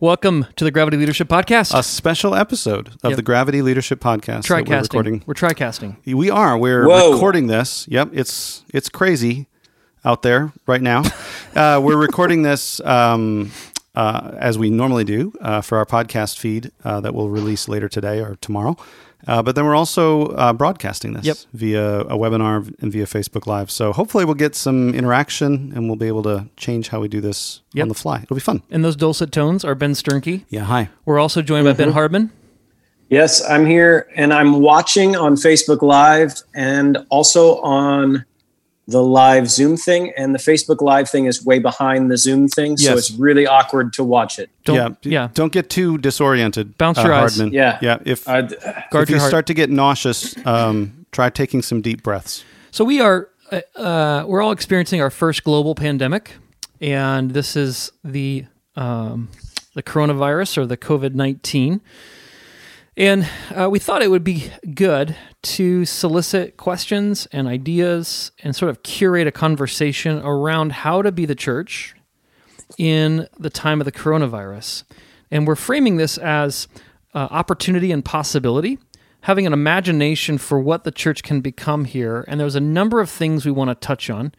Welcome to the Gravity Leadership Podcast. a special episode of Yep. the Gravity Leadership Podcast. that We're TriCasting. recording. We're TriCasting. We are. We're Whoa. recording this. Yep, it's it's crazy out there right now. uh, we're recording this um, uh, as we normally do uh, for our podcast feed uh, that we'll release later today or tomorrow. Uh, but then we're also uh, broadcasting this Yep. via a webinar and via Facebook Live. So hopefully we'll get some interaction and we'll be able to change how we do this Yep. on the fly. It'll be fun. And those dulcet tones are Ben Sternke. Yeah. Hi. We're also joined by Ben Hardman. Yes, I'm here and I'm watching on Facebook Live and also on the live Zoom thing. And the Facebook Live thing is way behind the Zoom thing. So Yes. it's really awkward to watch it. Don't, yeah, yeah. Don't get too disoriented. Bounce uh, your eyes. Hardman. Yeah. yeah. If Uh, Guard if you heart. start to get nauseous, um, try taking some deep breaths. So we are uh, uh, we're all experiencing our first global pandemic, and this is the um, the coronavirus or the COVID nineteen. And uh, we thought it would be good to solicit questions and ideas and sort of curate a conversation around how to be the church in the time of the coronavirus. And we're framing this as uh, opportunity and possibility, having an imagination for what the church can become here. And there's a number of things we want to touch on.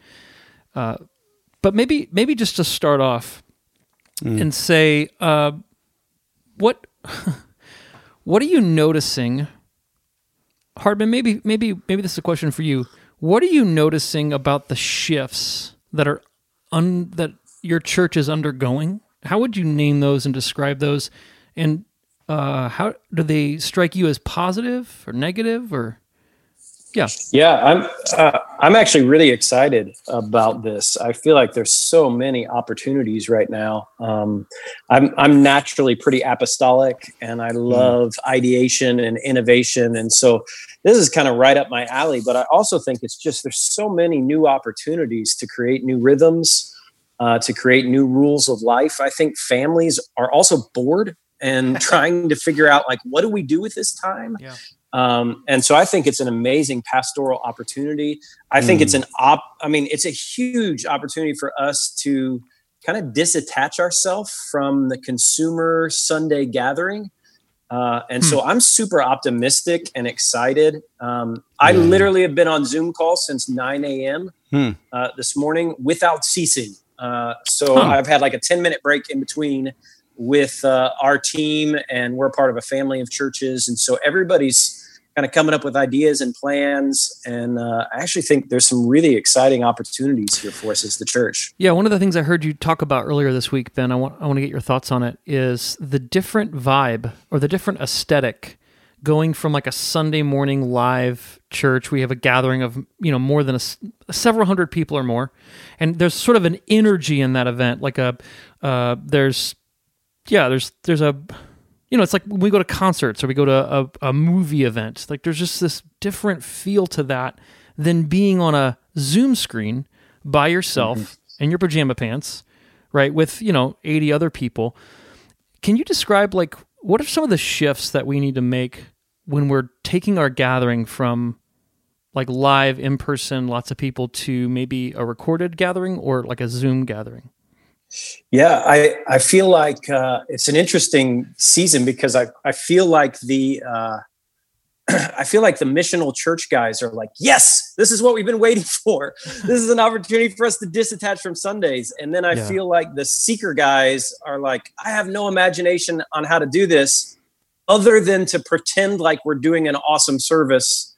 Uh, but maybe, maybe just to start off and say, uh, what, what are you noticing? Hardman, maybe, maybe, maybe this is a question for you. What are you noticing about the shifts that are un, that your church is undergoing? How would you name those and describe those? And uh, how do they strike you as positive or negative or? Yeah, Yeah, I'm uh, I'm actually really excited about this. I feel like there's so many opportunities right now. Um, I'm I'm naturally pretty apostolic, and I love ideation and innovation, and so this is kind of right up my alley. But I also think it's just there's so many new opportunities to create new rhythms, uh, to create new rules of life. I think families are also bored and trying to figure out like what do we do with this time Yeah. Um, and so I think it's an amazing pastoral opportunity. I think it's an op. I mean, it's a huge opportunity for us to kind of disattach ourselves from the consumer Sunday gathering. Uh, and so I'm super optimistic and excited. Um, I literally have been on Zoom calls since 9 a.m. Hmm. Uh, this morning without ceasing. Uh, so I've had like a 10 minute break in between with uh, our team, and we're part of a family of churches. And so everybody's kind of coming up with ideas and plans. And uh, I actually think there's some really exciting opportunities here for us as the church. yeah. One of the things I heard you talk about earlier this week, Ben, I want I want to get your thoughts on it. Is the different vibe or the different aesthetic going from like a Sunday morning live church? We have a gathering of you know more than a several hundred people or more, and there's sort of an energy in that event. Like a uh, there's yeah there's there's a you know it's like when we go to concerts or we go to a, a movie event like there's just this different feel to that than being on a zoom screen by yourself mm-hmm. in your pajama pants right with you know 80 other people can you describe like what are some of the shifts that we need to make when we're taking our gathering from like live in person, lots of people to maybe a recorded gathering or like a Zoom gathering? Yeah, I, I feel like uh, it's an interesting season because I, I feel like the uh, I feel like the missional church guys are like, yes, this is what we've been waiting for. This is an opportunity for us to disattach from Sundays. And then I yeah. feel like the seeker guys are like, I have no imagination on how to do this other than to pretend like we're doing an awesome service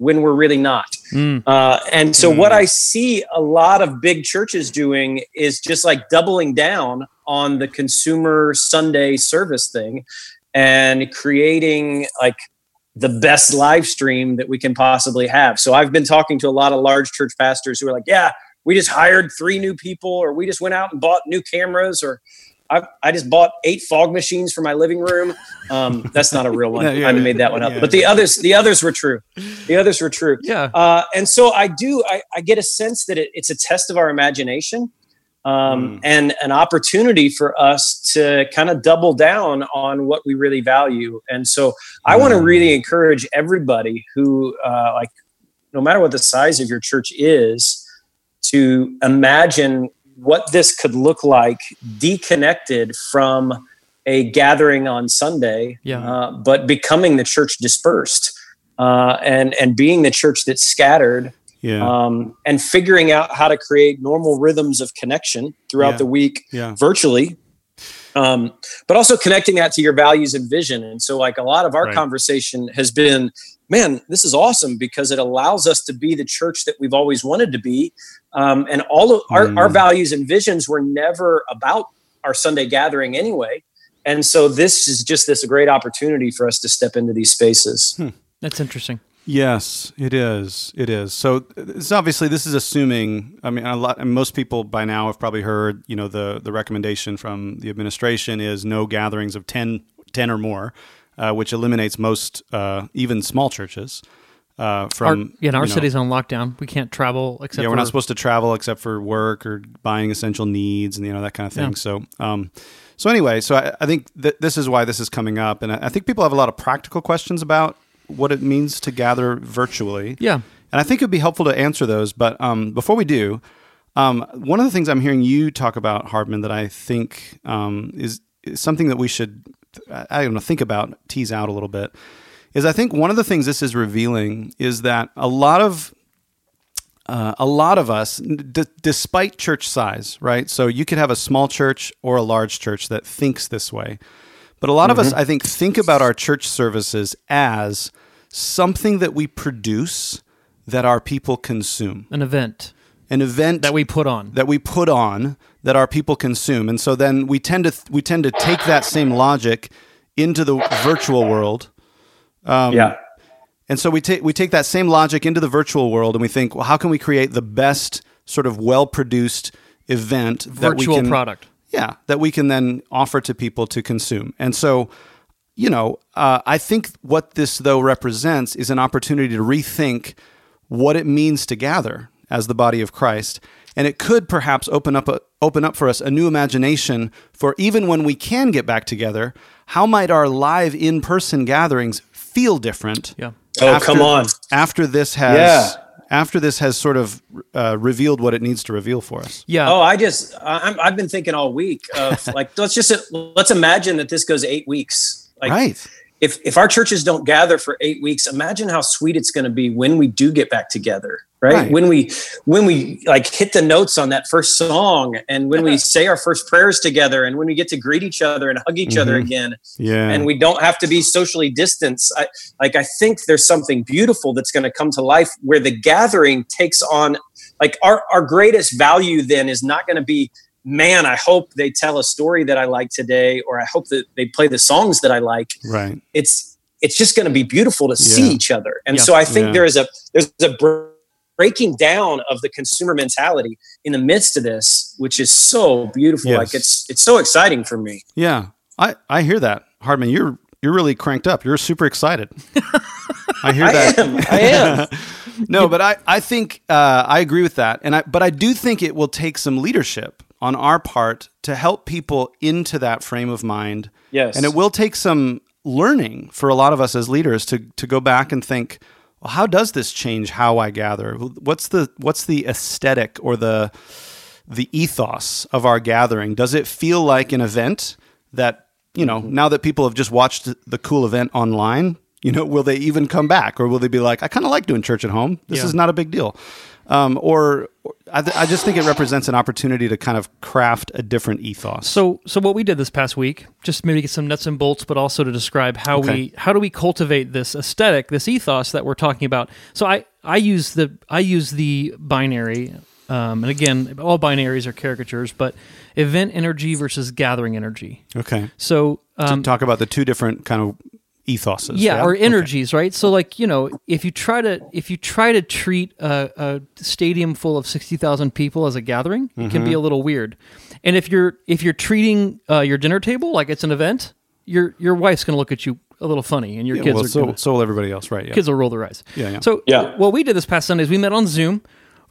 when we're really not. Mm. Uh, and so, mm. what I see a lot of big churches doing is just like doubling down on the consumer Sunday service thing and creating like the best live stream that we can possibly have. So I've been talking to a lot of large church pastors who are like, yeah, we just hired three new people, or we just went out and bought new cameras, or I, I just bought eight fog machines for my living room. Um, that's not a real one. yeah, I made that one up. Yeah, but the others, the others were true. The others were true. Yeah. Uh, and so I do. I, I get a sense that it, it's a test of our imagination um, mm. and an opportunity for us to kind of double down on what we really value. And so I mm. want to really encourage everybody who, uh, like, no matter what the size of your church is, to imagine what this could look like deconnected from a gathering on Sunday, yeah. uh, but becoming the church dispersed. Uh, and and being the church that's scattered yeah. um, and figuring out how to create normal rhythms of connection throughout yeah. the week yeah. virtually um, but also connecting that to your values and vision and so like a lot of our right. conversation has been man this is awesome because it allows us to be the church that we've always wanted to be um, and all of our, mm. our values and visions were never about our sunday gathering anyway and so this is just this great opportunity for us to step into these spaces hmm. that's interesting Yes, it is. It is. So it's obviously this is assuming. I mean, a lot. And most people by now have probably heard. You know, the the recommendation from the administration is no gatherings of 10, 10 or more, uh, which eliminates most uh, even small churches. Uh, from our, yeah, our city's on lockdown. We can't travel except. Yeah, we're not supposed to travel except for work or buying essential needs and you know that kind of thing. Yeah. So, um, so anyway, so I, I think that this is why this is coming up, and I, I think people have a lot of practical questions about what it means to gather virtually. Yeah. And I think it would be helpful to answer those. But um, before we do, um, one of the things I'm hearing you talk about, Hardman, that I think um, is, is, something that we should, I don't know, think about, tease out a little bit, is I think one of the things this is revealing is that a lot of uh, a lot of us, d- despite church size, right? So you could have a small church or a large church that thinks this way. But a lot mm-hmm. of us, I think, think about our church services as something that we produce that our people consume. An event. An event that we put on. That we put on that our people consume. And so then we tend to we tend to take that same logic into the virtual world. Um, yeah. And so we take we take that same logic into the virtual world and we think, well, how can we create the best sort of well produced event virtual that we can, product? Yeah, that we can then offer to people to consume. And so you know, uh, I think what this though represents is an opportunity to rethink what it means to gather as the body of Christ, and it could perhaps open up a, open up for us a new imagination for even when we can get back together. How might our live in person gatherings feel different? Yeah. Oh, after, come on! After this has. Yeah after this has sort of uh, revealed what it needs to reveal for us. Yeah. Oh, I just i have been thinking all week of like let's just let's imagine that this goes eight weeks like, right. If if our churches don't gather for eight weeks, imagine how sweet it's going to be when we do get back together. Right? right? When we when we like hit the notes on that first song, and when we say our first prayers together, and when we get to greet each other and hug each mm-hmm. other again, yeah, and we don't have to be socially distanced. I, like I think there's something beautiful that's going to come to life where the gathering takes on like our our greatest value. Then is not going to be man, I hope they tell a story that I like today, or I hope that they play the songs that I like. Right. It's it's just going to be beautiful to yeah. see each other. And yeah. so I think yeah. there is a there's a breaking down of the consumer mentality in the midst of this, which is so beautiful. Yes. Like it's it's so exciting for me. Yeah, I I hear that, Hardman. You're you're really cranked up. You're super excited. I hear that. I am. I am. no, but I I think uh, I agree with that, and I but I do think it will take some leadership on our part to help people into that frame of mind. Yes. And it will take some learning for a lot of us as leaders to to go back and think, well, how does this change how I gather? What's the what's the aesthetic or the the ethos of our gathering? Does it feel like an event that you know mm-hmm. now that people have just watched the cool event online? You know, will they even come back, or will they be like, I kind of like doing church at home. This Yeah. is not a big deal. Um, or I, th- I just think it represents an opportunity to kind of craft a different ethos. So, so what we did this past week, just maybe get some nuts and bolts, but also to describe how Okay. we how do we cultivate this aesthetic, this ethos that we're talking about. So, I I use the I use the binary, um, and again, all binaries are caricatures, but event energy versus gathering energy. okay, So, um, talk about the two different kind of ethoses. yeah, or Okay. energies, right? So, like you know, if you try to if you try to treat a, a stadium full of sixty thousand people as a gathering, it can be Mm-hmm. a little weird. And if you're if you're treating uh, your dinner table like it's an event, your your wife's going to look at you a little funny, and your Yeah, kids well, are so, gonna, so will everybody else, right? Yeah. kids will roll their eyes. Yeah, yeah. So Yeah. what we did this past Sunday is we met on Zoom.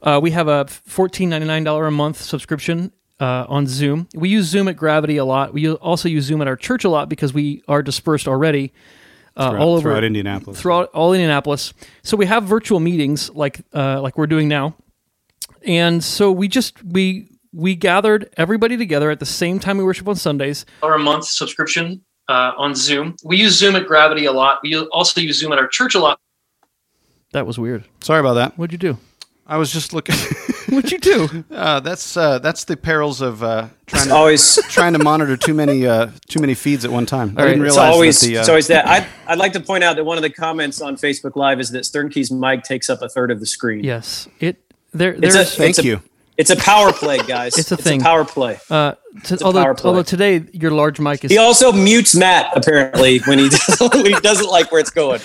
Uh, we have a fourteen ninety nine dollar a month subscription uh, on Zoom. We use Zoom at Gravity a lot. We also use Zoom at our church a lot because we are dispersed already uh, Throughout- all over throughout Indianapolis. Throughout all Indianapolis. So we have virtual meetings like uh, like we're doing now, and so we just we we gathered everybody together at the same time we worship on Sundays. Or a month subscription uh, on Zoom. We use Zoom at Gravity a lot. We also use Zoom at our church a lot. That was weird. Sorry about that. What'd you do? I was just looking. What'd you do? uh, that's uh, that's the perils of uh, trying to always trying to monitor too many uh, too many feeds at one time. I didn't it's realize always that the, uh, it's always that. I I'd like to point out that one of the comments on Facebook Live is that Sternke's mic takes up a third of the screen. yes, it there. It's a- Thank it's a- you. It's a power play, guys. It's a thing. power play. uh, t- a although power play. although today your large mic is He also mutes Matt apparently when he doesn't, when he doesn't like where it's going.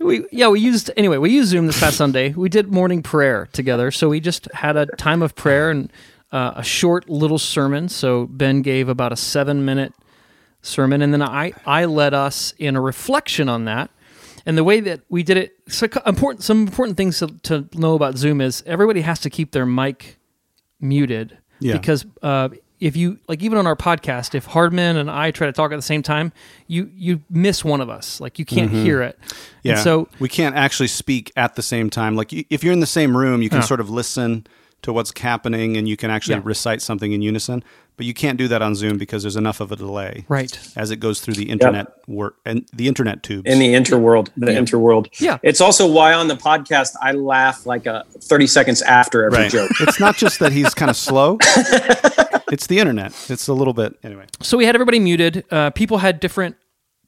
We yeah we used anyway we used Zoom this past Sunday. We did morning prayer together, so we just had a time of prayer and uh, a short little sermon. So Ben gave about a seven minute sermon, and then I I led us in a reflection on that. And the way that we did it, so important some important things to, to know about Zoom is everybody has to keep their mic muted Yeah. because uh, if you like even on our podcast if hardman and i try to talk at the same time you you miss one of us like you can't hear it Mm-hmm. Yeah. and so we can't actually speak at the same time. Like if you're in the same room, you can Yeah. sort of listen to what's happening and you can actually Yeah. recite something in unison. But you can't do that on Zoom because there's enough of a delay. Right. As it goes through the internet work and the internet tubes. in the interworld, the interworld. Yeah. It's also why on the podcast I laugh like a 30 seconds after every right. joke. it's not just that he's kind of slow. it's the internet. It's a little bit anyway. so we had everybody muted uh, people had different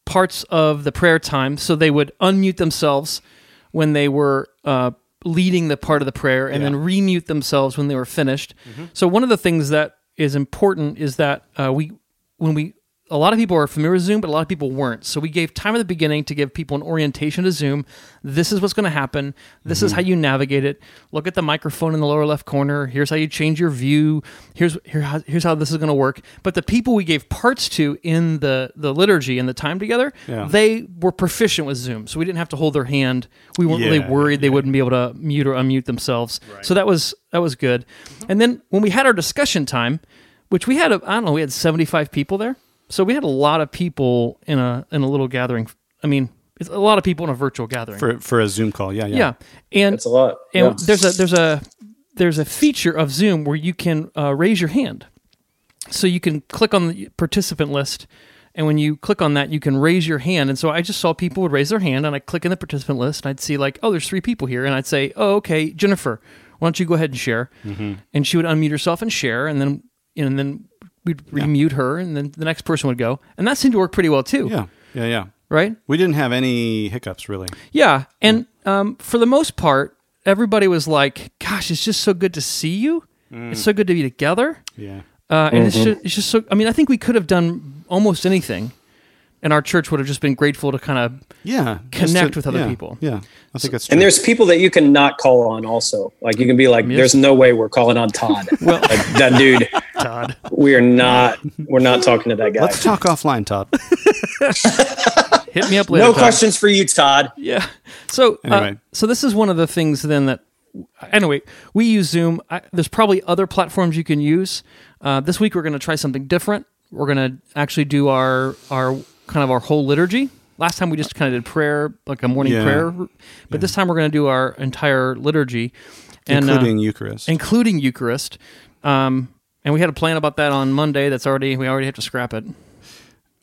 parts of the prayer time so they would unmute themselves when they were uh, leading the part of the prayer and then remute themselves when they were finished. So one of the things that is important is that uh, we when we a lot of people are familiar with Zoom, but a lot of people weren't. So we gave time at the beginning to give people an orientation to Zoom. This is what's going to happen. This is mm-hmm. how you navigate it. Look at the microphone in the lower left corner. Here's how you change your view. Here's here how, here's how this is going to work. But the people we gave parts to in the the liturgy and the time together, Yeah. they were proficient with Zoom, so we didn't have to hold their hand. We weren't really Yeah, worried they wouldn't be able to mute or unmute themselves. So that was that was good. Mm-hmm. And then when we had our discussion time, which we had, I don't know, we had seventy five people there. So we had a lot of people in a in a little gathering. I mean, it's a lot of people in a virtual gathering. For for a Zoom call. Yeah, yeah. yeah, and It's a lot. and Yeah. there's a there's a there's a feature of Zoom where you can uh, raise your hand. So you can click on the participant list, and when you click on that, you can raise your hand. And so I just saw people would raise their hand, and I click in the participant list, and I'd see like, oh, there's three people here, and I'd say, oh, okay, Jennifer, why don't you go ahead and share? And she would unmute herself and share, and then and then we'd remute her, and then the next person would go, and that seemed to work pretty well too, Yeah. Yeah, yeah. right? We didn't have any hiccups really. Yeah, and um, for the most part, everybody was like, "Gosh, it's just so good to see you. It's so good to be together." Yeah. Uh, and it's just, it's just so. I mean, I think we could have done almost anything, and our church would have just been grateful to kind of. Yeah. just Connect with other yeah, people. Yeah. I think that's true. And there's people that you can not call on also. Like you can be like, Yes. there's no way we're calling on Todd. Well- like, that dude, Todd. we are not, we're not talking to that guy. Let's talk offline, Todd. Hit me up later. no Todd. questions for you, Todd. Yeah. So uh, so this is one of the things then that anyway we use Zoom. I, there's probably other platforms you can use. Uh, this week we're going to try something different. We're going to actually do our our kind of our whole liturgy last time we just kind of did prayer, like a morning Yeah. prayer, but this time we're going to do our entire liturgy, and uh, including Eucharist. including Eucharist. Um, and we had a plan about that on Monday. That's already we already have to scrap it.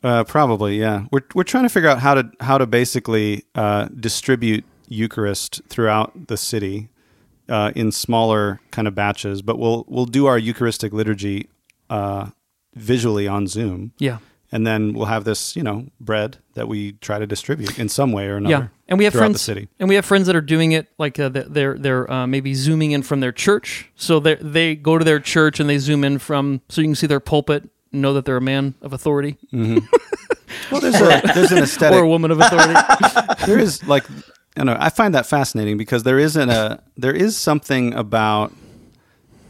Uh, probably, yeah. We're we're trying to figure out how to how to basically uh, distribute Eucharist throughout the city uh, in smaller kind of batches. But we'll we'll do our Eucharistic liturgy uh, visually on Zoom, Yeah. And then we'll have this you know bread that we try to distribute in some way or another. Yeah, and we have throughout friends. the city. And we have friends that are doing it like uh, they're they're uh, maybe zooming in from their church. So they they go to their church and they zoom in from so you can see their pulpit, know that they're a man of authority Well, there's a there's an aesthetic or a woman of authority. there is like I don't know I find that fascinating because there isn't a there is something about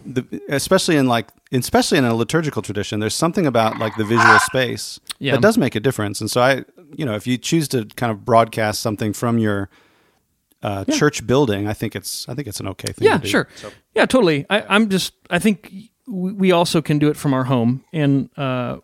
the especially in like especially in a liturgical tradition there's something about like the visual space Yeah. that does make a difference and so I you know if you choose to kind of broadcast something from your uh, church building I think it's I think it's an okay thing yeah, to do. sure. Yeah, totally. I, I'm just I think we we also can do it from our home and uh,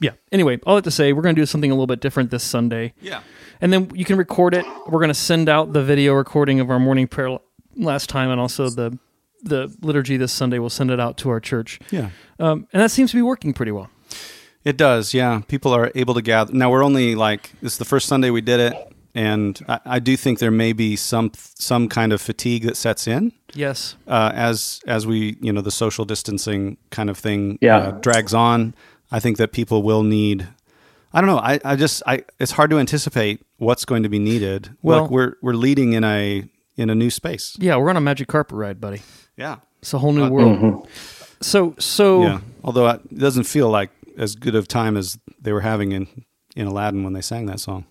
yeah. Anyway, all that to say, we're going to do something a little bit different this Sunday. yeah and then you can record it. We're going to send out the video recording of our morning prayer last time, and also the the liturgy this Sunday. We'll send it out to our church, yeah um, and that seems to be working pretty well. It does, yeah. People are able to gather. Now we're only like this is the first Sunday we did it, and I, I do think there may be some some kind of fatigue that sets in Yes, uh, as as we you know the social distancing kind of thing Yeah. uh, drags on. I think that people will need. I don't know. I, I just I it's hard to anticipate what's going to be needed. Well- Look, we're we're leading in a in a new space. yeah, we're on a magic carpet ride, buddy. Yeah, It's a whole new world. So, so yeah. Although it doesn't feel like as good of time as they were having in in Aladdin when they sang that song.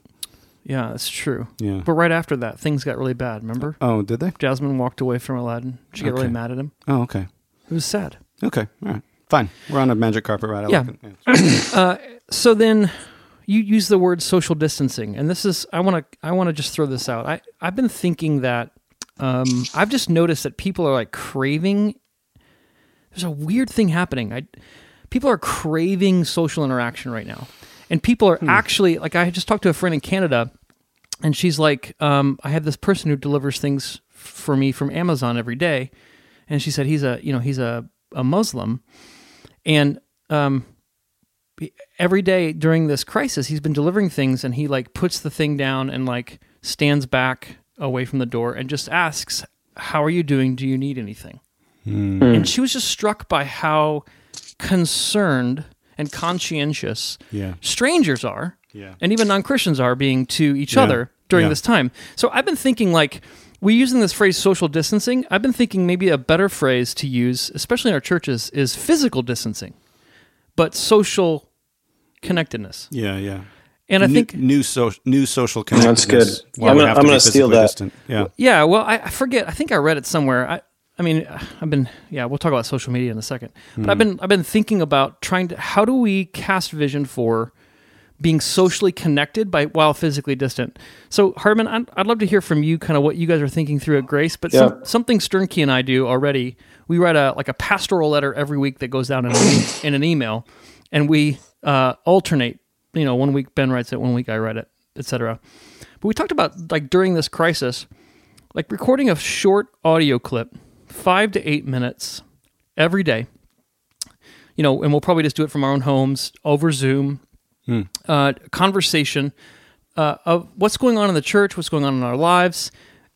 yeah, that's true. Yeah. But right after that, things got really bad. Remember, Oh, did they? Jasmine walked away from Aladdin. She got really mad at him. Oh, okay. It was sad. Okay. All right. Fine. We're on a magic carpet ride. I Yeah. like it. Uh, so then you use the word social distancing and this is i want to i want to just throw this out i i've been thinking that um, i've just noticed that people are like craving there's a weird thing happening. I people are craving social interaction right now. And people are actually like i just talked to a friend in canada and she's like um, i have this person who delivers things for me from amazon every day. And she said he's a you know he's a, a muslim. And um, every day during this crisis he's been delivering things and he like puts the thing down and like stands back away from the door and just asks how are you doing do you need anything hmm. Hmm. and she was just struck by how concerned and conscientious Yeah. strangers are Yeah. and even non-christians are being to each Yeah. other during Yeah. this time so i've been thinking like we're using this phrase social distancing i've been thinking maybe a better phrase to use especially in our churches is physical distancing but social connectedness Yeah. Yeah. And i new, think new social new social That's good. while I'm gonna- I'm gonna steal physically that. distant. Yeah. Yeah, well, I, I forget. I think I read it somewhere. I, I mean, I've been yeah. We'll talk about social media in a second. But I've been I've been thinking about trying to how do we cast vision for being socially connected by while physically distant. So Hardman, I'd, I'd love to hear from you, kind of what you guys are thinking through at Grace. But some, something Sternke and I do already. We write a like a pastoral letter every week that goes down in, an- in an email, and we uh, alternate. You know, one week Ben writes it, one week I write it, etc. But we talked about like during this crisis, like recording a short audio clip, five to eight minutes every day. You know, and we'll probably just do it from our own homes over Zoom. Uh, conversation uh, of what's going on in the church, what's going on in our lives,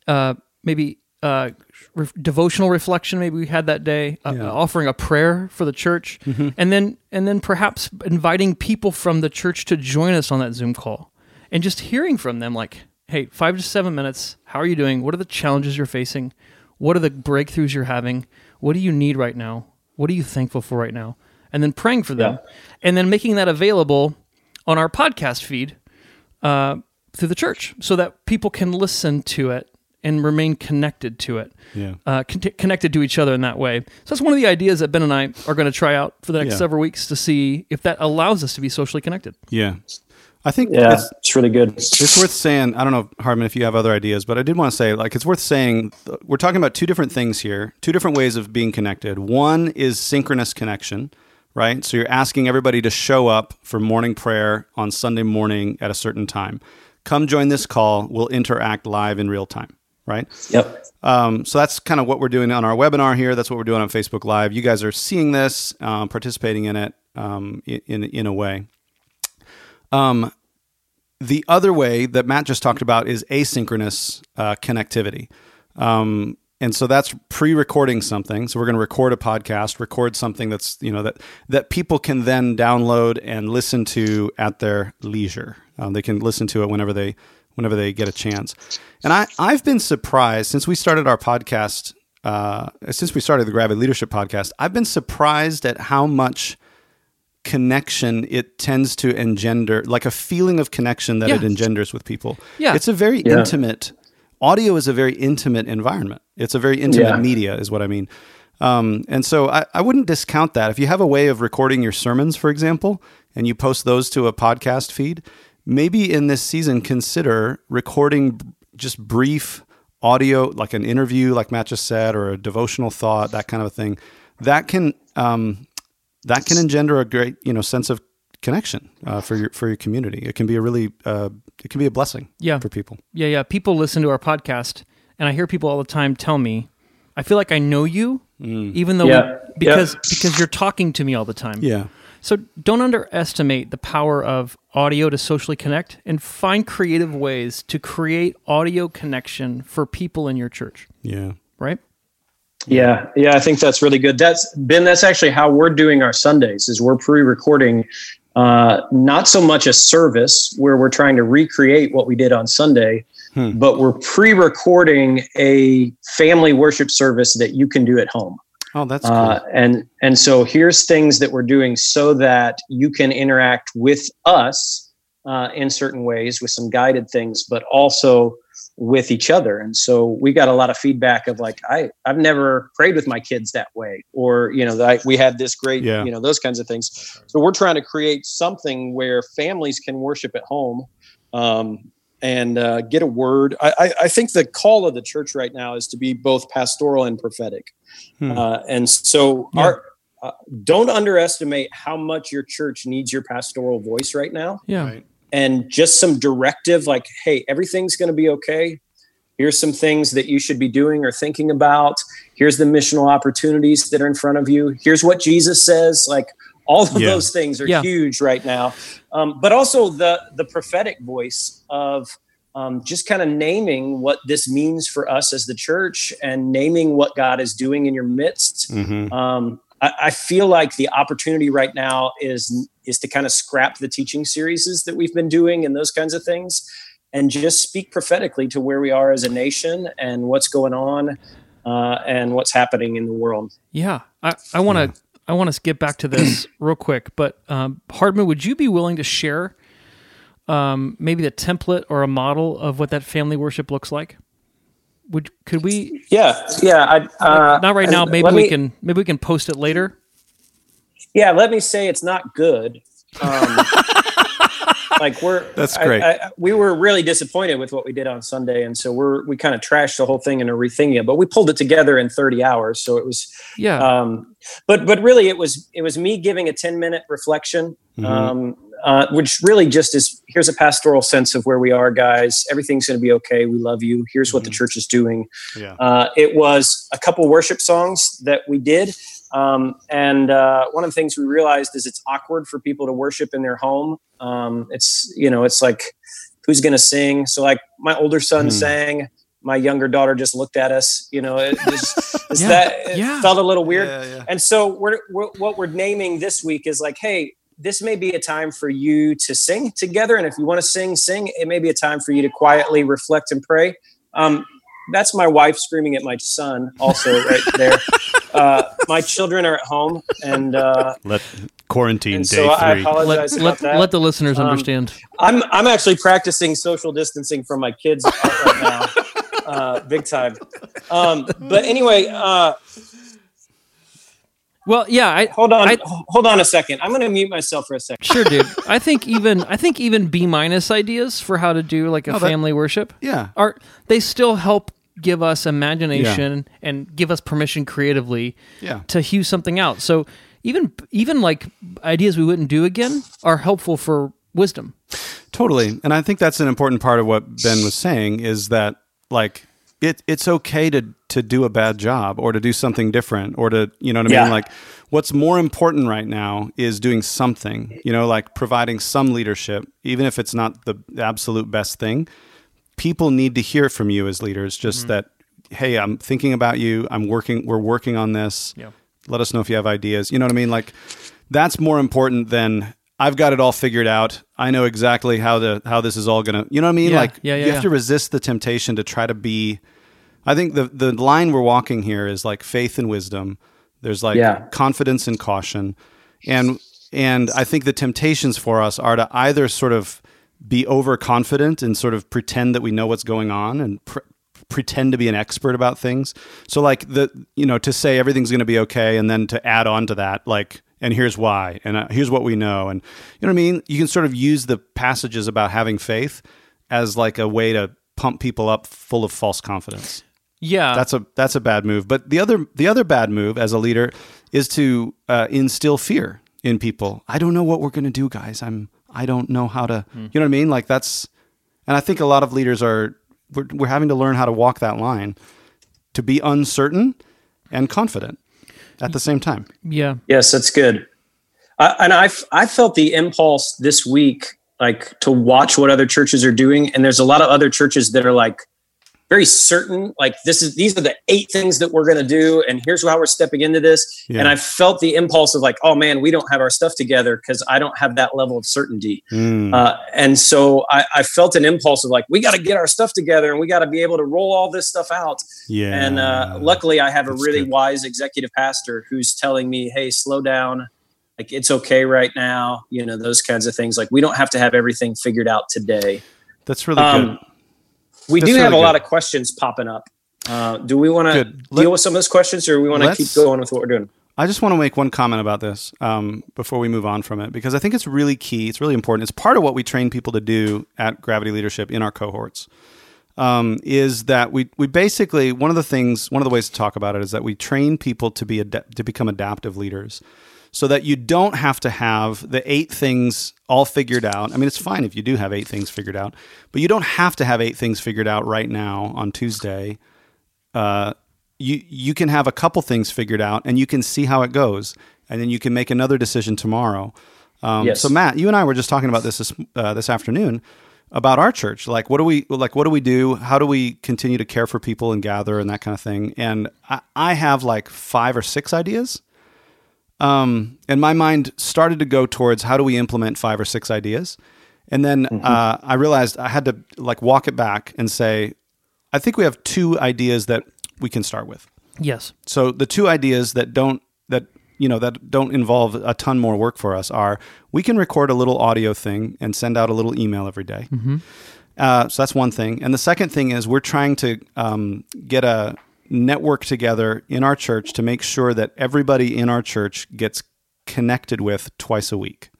uh, maybe uh, re- devotional reflection. Maybe we had that day, uh, offering a prayer for the church, and then and then perhaps inviting people from the church to join us on that Zoom call, and just hearing from them, like, hey, five to seven minutes. How are you doing? What are the challenges you're facing? What are the breakthroughs you're having? What do you need right now? What are you thankful for right now? And then praying for them, and then making that available on our podcast feed uh, through the church so that people can listen to it and remain connected to it, Yeah. uh, con- connected to each other in that way. So that's one of the ideas that Ben and I are going to try out for the next Yeah. several weeks to see if that allows us to be socially connected. Yeah. I think Yeah, it's, it's really good. it's worth saying. I don't know, Hardman, if you have other ideas, but I did want to say, like, it's worth saying we're talking about two different things here, two different ways of being connected. One is synchronous connection, right? So you're asking everybody to show up for morning prayer on Sunday morning at a certain time. Come join this call. We'll interact live in real time, right? Yep. Um, so that's kind of what we're doing on our webinar here. That's what we're doing on Facebook Live. You guys are seeing this, um, participating in it um, in in a way. Um, the other way that Matt just talked about is asynchronous uh, connectivity. Um, and so that's pre-recording something. So we're going to record a podcast, record something that's you know that that people can then download and listen to at their leisure. Um, they can listen to it whenever they whenever they get a chance. And I I've been surprised since we started our podcast. Uh, since we started the Gravity Leadership podcast, I've been surprised at how much connection it tends to engender, like a feeling of connection that Yeah. it engenders with people. Yeah. it's a very Yeah. intimate. Audio is a very intimate environment. It's a very intimate Yeah. media, is what I mean. Um, and so I, I wouldn't discount that. If you have a way of recording your sermons, for example, and you post those to a podcast feed, maybe in this season consider recording just brief audio, like an interview, like Matt just said, or a devotional thought, that kind of a thing. That can um, that can engender a great you know sense of connection uh, for your for your community. It can be a really uh, it can be a blessing Yeah. for people. Yeah, yeah. People listen to our podcast, and I hear people all the time tell me, "I feel like I know you, even though Yeah. we, because because you're talking to me all the time." Yeah. So don't underestimate the power of audio to socially connect, and find creative ways to create audio connection for people in your church. Yeah. Right? Yeah, yeah, I think that's really good. That's Ben. That's actually how we're doing our Sundays. Is we're pre-recording, uh, not so much a service where we're trying to recreate what we did on Sunday, Hmm. but we're pre-recording a family worship service that you can do at home. Oh, that's cool. Uh, and and so here's things that we're doing so that you can interact with us uh, in certain ways with some guided things, but also with each other. And so we got a lot of feedback of like, I I've never prayed with my kids that way, or you know, that we had this great, Yeah. you know, those kinds of things. So we're trying to create something where families can worship at home. Um, and uh, get a word. I, I, I think the call of the church right now is to be both pastoral and prophetic. Hmm. Uh, and so, Yeah. our uh, don't underestimate how much your church needs your pastoral voice right now, Yeah. Right. and just some directive, like, "Hey, everything's going to be okay. Here's some things that you should be doing or thinking about. Here's the missional opportunities that are in front of you. Here's what Jesus says." Like all of Yeah. those things are Yeah. huge right now, um, but also the the prophetic voice of um, just kind of naming what this means for us as the church and naming what God is doing in your midst. Mhm. Um, I, I feel like the opportunity right now is is to kind of scrap the teaching series that we've been doing and those kinds of things, and just speak prophetically to where we are as a nation and what's going on uh, and what's happening in the world. Yeah, I, I want to I want to get back to this real quick, but um, Hardman, would you be willing to share um, maybe the template or a model of what that family worship looks like? Would could we Yeah, yeah. I, uh, not right now? Maybe we me- can maybe we can post it later. Yeah, let me say it's not good. Um, like we're That's I- great. I, we were really disappointed with what we did on Sunday, and so we're we kind of trashed the whole thing and are rethinking it. But we pulled it together in 30 hours, so it was. Yeah, Um, but but really, it was it was me giving a 10 minute reflection, Mhm. um, uh, which really just is here's a pastoral sense of where we are, guys. Everything's going to be okay. We love you. Here's what the church is doing. Yeah. Uh, it was a couple worship songs that we did. Um, and uh, one of the things we realized is it's awkward for people to worship in their home. Um, it's, you know, it's like, who's going to sing? So, like, my older son Hmm. sang. My younger daughter just looked at us. You know, it just Yeah, that it yeah. felt a little weird. Yeah. And so, we're, we're what we're naming this week is like, hey, this may be a time for you to sing together. And if you want to sing, sing. It may be a time for you to quietly reflect and pray. Um, that's my wife screaming at my son, also right there. Uh, my children are at home, and uh, Let quarantine and day so I three. apologize let about let, that. let the listeners Um, understand. I'm I'm actually practicing social distancing from my kids right now, uh, big time. Um, but anyway, uh, Well, yeah, I hold on, I- hold on a second. I'm going to mute myself for a second. sure, dude. I think even I think even B minus ideas for how to do like a Oh, that- family worship yeah. are they still help give us imagination and give us permission creatively Yeah. to hew something out. So even even like ideas we wouldn't do again are helpful for wisdom. Totally. And I think that's an important part of what Ben was saying is that like it it's okay to to do a bad job or to do something different or to you know what I Yeah. mean? Like what's more important right now is doing something, you know, like providing some leadership, even if it's not the absolute best thing. People need to hear from you as leaders, just mm-hmm. that, hey, I'm thinking about you. I'm working we're working on this. Yeah. Let us know if you have ideas. You know what I mean? Like that's more important than I've got it all figured out. I know exactly how the how this is all gonna. You know what I mean? Yeah, like yeah, yeah, you have to resist the temptation to try to be. I think the the line we're walking here is like faith and wisdom. There's like Yeah. confidence and caution, and and I think the temptations for us are to either sort of be overconfident and sort of pretend that we know what's going on and pr- pretend to be an expert about things. So like the you know to say everything's going to be okay and then to add on to that like and here's why and uh, here's what we know and you know what I mean. You can sort of use the passages about having faith as like a way to pump people up full of false confidence. Yeah, That's a that's a bad move. But the other the other bad move as a leader is to uh, instill fear in people. I don't know what we're going to do, guys. I'm I don't know how to. You know what I mean? Like that's, and I think a lot of leaders are we're, we're having to learn how to walk that line to be uncertain and confident at the same time. yeah. Yes, that's good. I, and I I felt the impulse this week, like to watch what other churches are doing, and there's a lot of other churches that are like very certain, like this is these are the eight things that we're going to do, and here's how we're stepping into this. Yeah. And I felt the impulse of like, oh man, we don't have our stuff together because I don't have that level of certainty. Mm. Uh, and so I, I felt an impulse of like, we got to get our stuff together and we got to be able to roll all this stuff out. yeah. And uh, luckily, I have a really good. wise executive pastor who's telling me, "Hey, slow down. Like it's okay right now. You know those kinds of things. Like we don't have to have everything figured out today. that's really Um, good. We That's do have really a lot of questions popping up. Uh, do we want to deal with some of those questions, or we want to keep going with what we're doing? I just want to make one comment about this um, before we move on from it because I think it's really key. It's really important. It's part of what we train people to do at Gravity Leadership in our cohorts. Um, is that we we basically one of the things one of the ways to talk about it is that we train people to be ad- to become adaptive leaders, so that you don't have to have the eight things all figured out. I mean, it's fine if you do have eight things figured out, but you don't have to have eight things figured out right now on Tuesday. Uh, you you can have a couple things figured out and you can see how it goes and then you can make another decision tomorrow. Um, Yes. so matt you and i were just talking about this this, uh, this afternoon about our church. Like what do we like what do we do? How do we continue to care for people and gather and that kind of thing? And i, I have like five or six ideas um, and my mind started to go towards how do we implement five or six ideas and then uh, i realized i had to like walk it back and say i think we have two ideas that we can start with Yes. so the two ideas that don't that you know that don't involve a ton more work for us are we can record a little audio thing and send out a little email every day. Uh, so that's one thing. And the second thing is we're trying to um, get a network together in our church to make sure that everybody in our church gets connected with twice a week.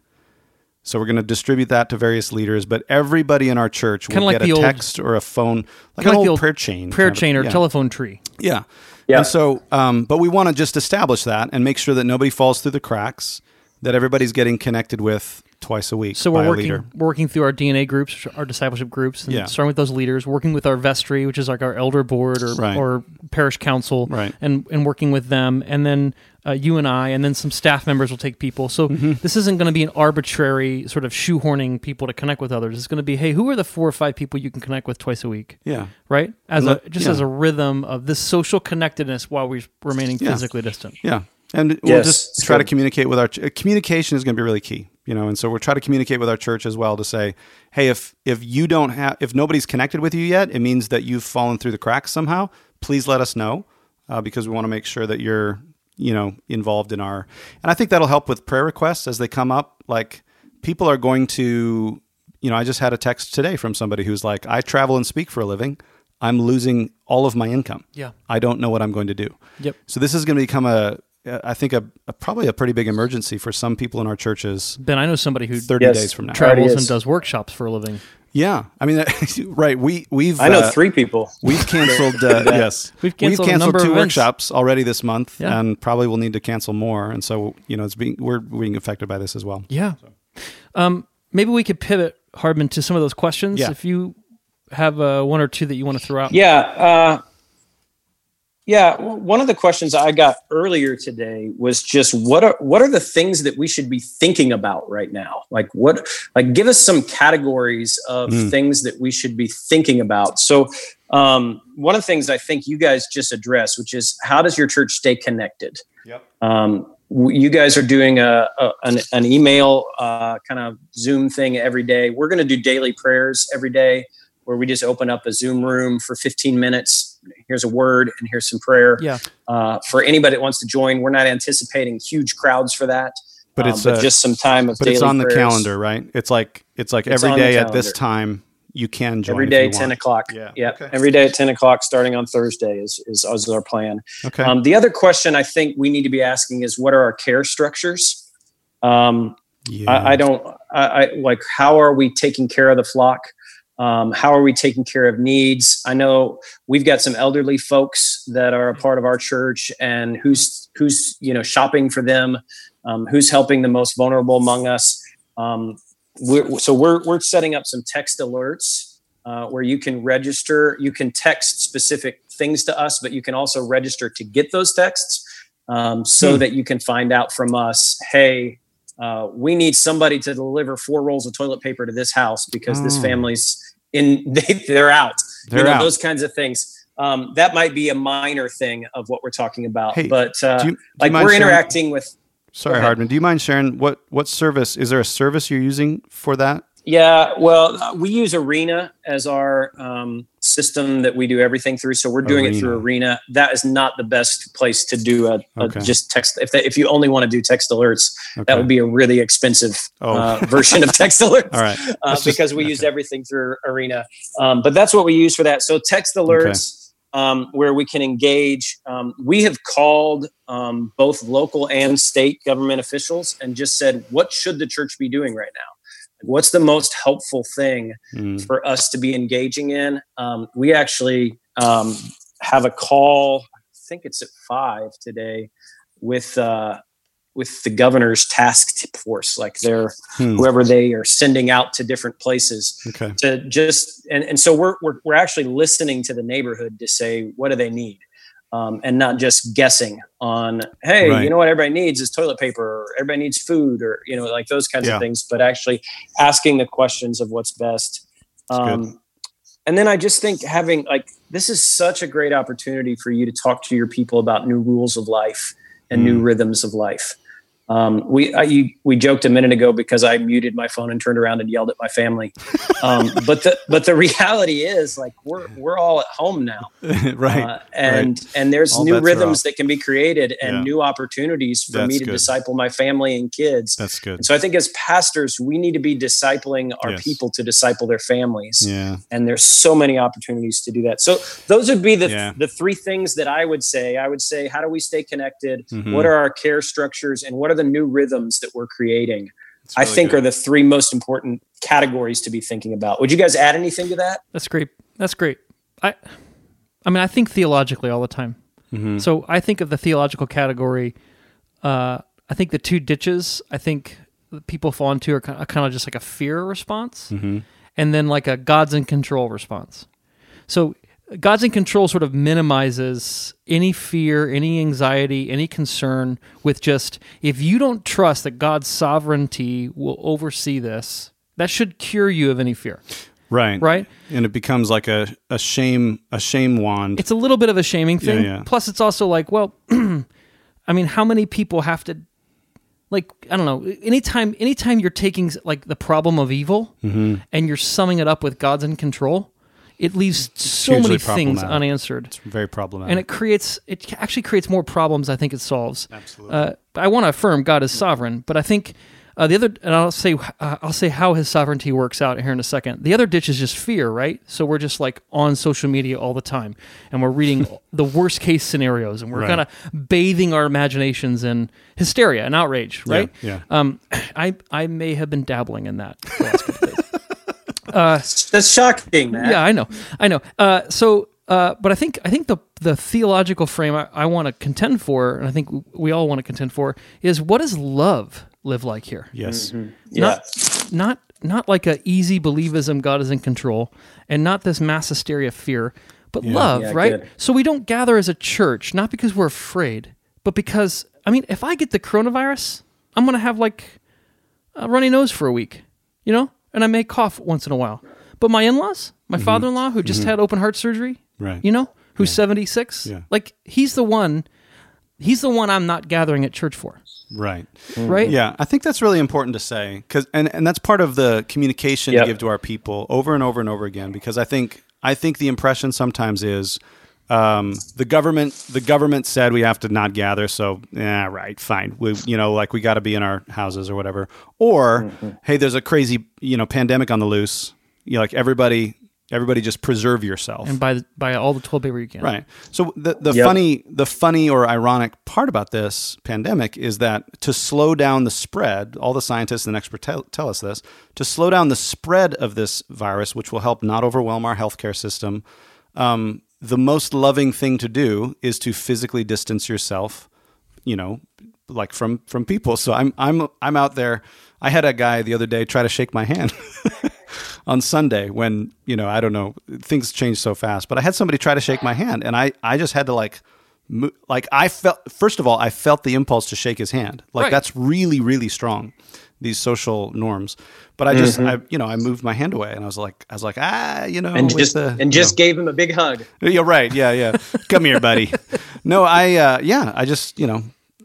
So we're going to distribute that to various leaders, but everybody in our church will Kinda like get the a old- text or a phone, like an like old old prayer chain, Prayer kind of- chain or yeah. telephone tree. Yeah. Yeah. And so, um, but we want to just establish that and make sure that nobody falls through the cracks, that everybody's getting connected with twice a week So we're a working leader. working through our DNA groups, our discipleship groups, and Yeah. starting with those leaders, working with our vestry, which is like our elder board or Right. or parish council, Right. and and working with them, and then uh, you and I, and then some staff members will take people. So Mm-hmm. this isn't going to be an arbitrary sort of shoehorning people to connect with others. It's going to be, hey, who are the four or five people you can connect with twice a week? Yeah. Right, as Let- a just yeah. as a rhythm of this social connectedness while we're remaining Yeah. physically distant. Yeah. And we'll Yes, just it's try to communicate with our ch- communication is going to be really key, you know. And so we'll try to communicate with our church as well to say, hey, if if you don't have if nobody's connected with you yet, it means that you've fallen through the cracks somehow. Please let us know uh, because we want to make sure that you're you know involved in our. And I think that'll help with prayer requests as they come up. Like people are going to, you know, I just had a text today from somebody who's like, I travel and speak for a living. I'm losing all of my income. Yeah. I don't know what I'm going to do. Yep. So this is going to become a, I think a, a probably a pretty big emergency for some people in our churches. Ben, I know somebody who 30 Yes. days from now. Try- Already travels and does workshops for a living. Yeah, I mean, right? We we've I know uh, three people. We've canceled. Uh, yes, We've canceled a number of two workshops already this month, Yeah. and probably will need to cancel more. And so, you know, it's being we're being affected by this as well. Yeah. Um, maybe we could pivot Hardman to some of those questions. Yeah. If you have uh, one or two that you want to throw out. Yeah. Yeah. One of the questions I got earlier today was just what are what are the things that we should be thinking about right now? Like what like give us some categories of Mm. things that we should be thinking about. So um, one of the things I think you guys just addressed, which is how does your church stay connected? Yep. Um, you guys are doing a, a an, an email uh, kind of Zoom thing every day. We're going to do daily prayers every day, where we just open up a Zoom room for 15 minutes. Here's a word and here's some prayer. Yeah. Uh, for anybody that wants to join, we're not anticipating huge crowds for that, But um, it's but uh, just some time of but daily it's on the calendar, right? It's like it's like It's every on the day at this time you can join every day if day, you 10 want. o'clock. Yeah. Yeah. Okay. Every day at 10 o'clock, starting on Thursday is, is, is our plan. Okay. Um, the other question I think we need to be asking is what are our care structures? Um, yeah. I, I don't I, I like how are we taking care of the flock um, how are we taking care of needs i know we've got some elderly folks that are a part of our church and who's who's you know shopping for them um, who's helping the most vulnerable among us um, we're, so we're we're setting up some text alerts uh, where you can register you can text specific things to us but you can also register to get those texts um, so Hmm. that you can find out from us hey uh, we need somebody to deliver four rolls of toilet paper to this house because this Oh. family's in they, they're out They're you know out. those kinds of things um, that might be a minor thing of what we're talking about Hey, but uh, do you- do like we're sharing- interacting with Sorry. Hardman. Do you mind sharing what what service is there a service you're using for that? Yeah, well, uh, we use Arena as our um, system that we do everything through. So we're doing it through Arena. That is not the best place to do a, a Okay. just text. If they, if you only want to do text alerts, Okay. that would be a really expensive Oh. uh, version of text alerts. All right. uh, just- because we use everything through Arena. Um, but that's what we use for that. So text alerts um, where we can engage. Um, we have called um, both local and state government officials and just said, what should the church be doing right now? What's the most helpful thing Mm. for us to be engaging in? Um, we actually um, have a call. I think it's at five today with uh, with the governor's task force, like they're Hmm. whoever they are sending out to different places Okay. to just and, and so we're, we're we're actually listening to the neighborhood to say what do they need um, and not just guessing on hey Right. you know what everybody needs is toilet paper or everybody needs food or you know like those kinds Yeah. of things but actually asking the questions of what's best um, and then i just think having like this is such a great opportunity for you to talk to your people about new rules of life and new Mm. rhythms of life um, we I, you, we joked a minute ago because I muted my phone and turned around and yelled at my family. Um, but the but the reality is like we're we're all at home now, right. uh, and and there's All new rhythms that can be created and Yeah. new opportunities for me to good. disciple my family and kids. That's good. And so I think as pastors, we need to be discipling our Yes. people to disciple their families. Yeah. And there's so many opportunities to do that. So those would be the Yeah. the three things that I would say. I would say, how do we stay connected? Mhm. What are our care structures, and what are the new rhythms that we're creating? It's I think good. are the three most important categories to be thinking about. Would you guys add anything to that? That's great. That's great. I, I mean, I think theologically all the time. Mm-hmm. So I think of the theological category. Uh, I think the two ditches. I think people fall into are kind of, kind of just like a fear response, Mm-hmm. and then like a God's in control response. So God's in control sort of minimizes any fear, any anxiety, any concern with just if you don't trust that God's sovereignty will oversee this, that should cure you of any fear, right. right? And it becomes like a, a shame a shame wand. it's a little bit of a shaming thing. yeah. Plus, it's also like, well, I mean, how many people have to, like, I don't know. Anytime, anytime you're taking like the problem of evil Mm-hmm. and you're summing it up with God's in control, it leaves so many things unanswered, It's very problematic. and it creates it actually creates more problems. I think it solves. Absolutely. Uh, I want to affirm God is sovereign, but I think. Uh, the other, and I'll say, uh, I'll say how His sovereignty works out here in a second. The other ditch is just fear, right? So we're just like on social media all the time, and we're reading the worst case scenarios, and we're Right. kind of bathing our imaginations in hysteria and outrage, right? yeah. Um, I I may have been dabbling in that. the last couple days. Uh, That's shocking, man. yeah, I know, I know. Uh, so, uh, but I think I think the the theological frame I, I want to contend for, and I think we all want to contend for, is what does love live like here? Yes. Yeah. Not not not like a easy believism, God is in control, and not this mass hysteria fear, but love, Yeah, right? good. So we don't gather as a church, not because we're afraid, but because I mean, if I get the coronavirus, I'm gonna have like a runny nose for a week, you know, and I may cough once in a while. But my in-laws, my mm-hmm. father-in-law who just mm-hmm. had open heart surgery, Right. you know, who's 76, Yeah. like he's the one, he's the one I'm not gathering at church for, Right. Mm. right? Yeah, I think that's really important to say because, and, and that's part of the communication Yep. to give to our people over and over and over again. Because I think I think the impression sometimes is um, the government the government said we have to not gather, so yeah, right, fine. We you know like we got to be in our houses or whatever. Or hey, there's a crazy you know pandemic on the loose. You know, like everybody everybody just preserve yourself. And by by all the toilet paper you can, Right. So the the Yep. funny the funny or ironic part about this pandemic is that to slow down the spread, all the scientists and experts tell, tell us this, to slow down the spread of this virus, which will help not overwhelm our healthcare system, um, the most loving thing to do is to physically distance yourself, you know, like from from people. So I'm I'm I'm out there. I had a guy the other day try to shake my hand. on Sunday when you know I don't know things change so fast. But I had somebody try to shake my hand, and I I just had to like. Like I felt, first of all, I felt the impulse to shake his hand. Like Right. that's really, really strong. These social norms, but I just, I, you know, I moved my hand away, and I was like, I was like, ah, you know, And just the, and you just gave him a big hug. you're right, yeah, yeah, come here, buddy. No, I, uh, yeah, I just, you know,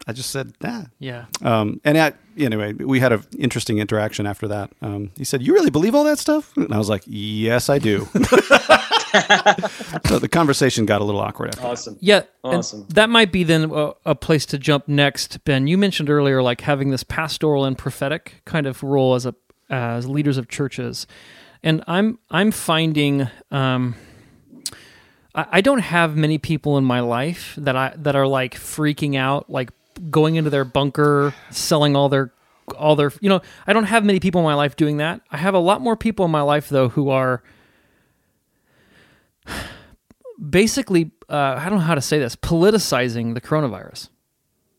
I just said, ah, Yeah. um, and at, anyway, we had an interesting interaction after that. Um, he said, "You really believe all that stuff?" And I was like, "Yes, I do." so the conversation got a little awkward after. Awesome. Yeah, Awesome. that might be then a, a place to jump next. Ben, you mentioned earlier like having this pastoral and prophetic kind of role as a as leaders of churches, and I'm I'm finding um, I, I don't have many people in my life that I that are like freaking out, like going into their bunker, selling all their all their you know I don't have many people in my life doing that. I have a lot more people in my life though who are basically uh, I don't know how to say this politicizing the coronavirus.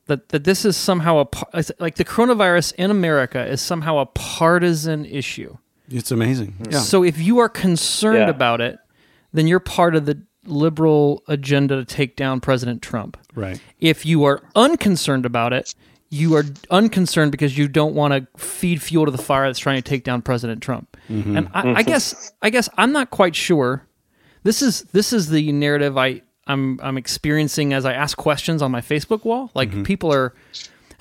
That that this is somehow a like the coronavirus in America is somehow a partisan issue. It's amazing. Hmm. Yeah. So if you are concerned Yeah. about it, then you're part of the liberal agenda to take down President Trump. right. If you are unconcerned about it, you are unconcerned because you don't want to feed fuel to the fire that's trying to take down President Trump. Mm-hmm. And I, I mm-hmm. guess I guess I'm not quite sure. This is this is the narrative I I'm I'm experiencing as I ask questions on my Facebook wall. Like people are.